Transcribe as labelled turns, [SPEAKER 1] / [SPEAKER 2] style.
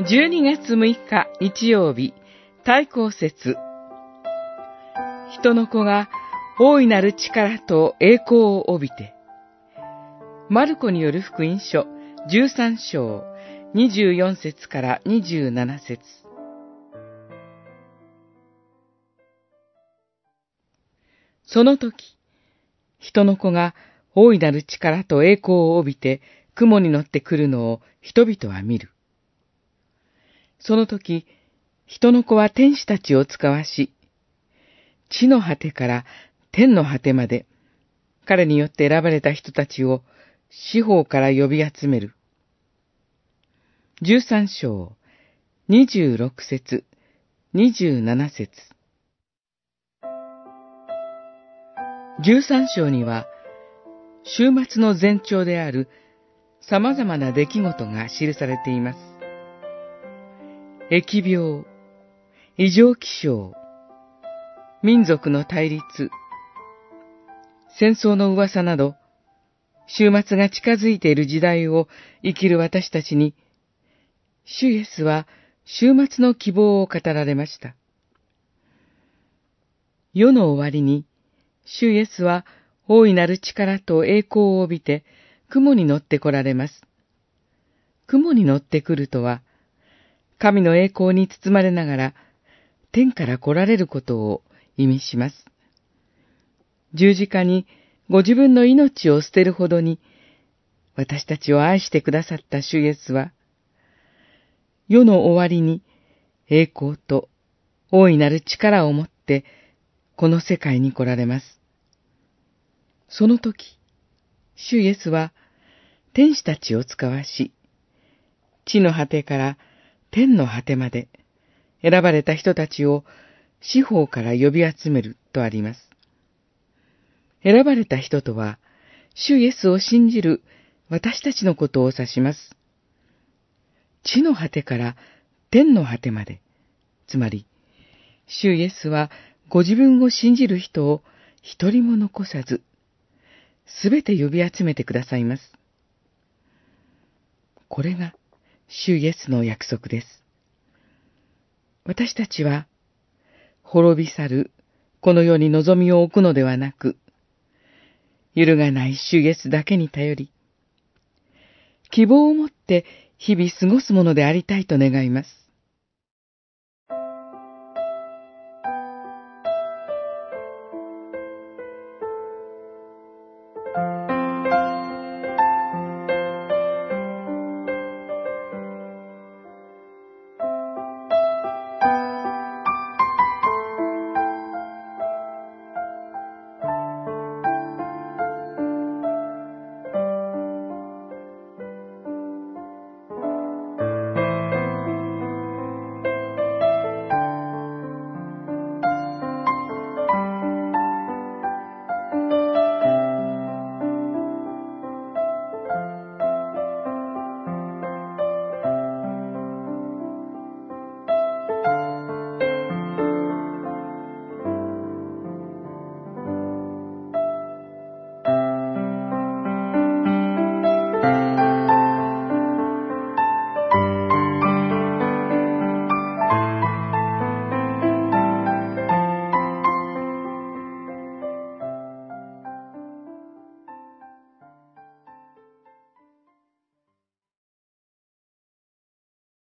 [SPEAKER 1] 12月6日日曜日、対抗節。人の子が大いなる力と栄光を帯びて、マルコによる福音書13章24節から27節その時、人の子が大いなる力と栄光を帯びて雲に乗ってくるのを人々は見る。その時、人の子は天使たちを使わし、地の果てから天の果てまで、彼によって選ばれた人たちを四方から呼び集める。十三章、二十六節、二十七節。十三章には、週末の前兆である様々な出来事が記されています。疫病、異常気象、民族の対立、戦争の噂など、週末が近づいている時代を生きる私たちに、主イエスは週末の希望を語られました。世の終わりに、主イエスは大いなる力と栄光を帯びて、雲に乗って来られます。雲に乗ってくるとは、神の栄光に包まれながら、天から来られることを意味します。十字架にご自分の命を捨てるほどに、私たちを愛してくださった主イエスは、世の終わりに栄光と大いなる力を持って、この世界に来られます。その時、主イエスは天使たちを使わし、地の果てから天の果てまで選ばれた人たちを四方から呼び集めるとあります。選ばれた人とは、主イエスを信じる私たちのことを指します。地の果てから天の果てまで、つまり、主イエスはご自分を信じる人を一人も残さず、すべて呼び集めてくださいます。これが、主イエスの約束です。私たちは、滅び去る、この世に望みを置くのではなく、揺るがない主イエスだけに頼り、希望を持って日々過ごすものでありたいと願います。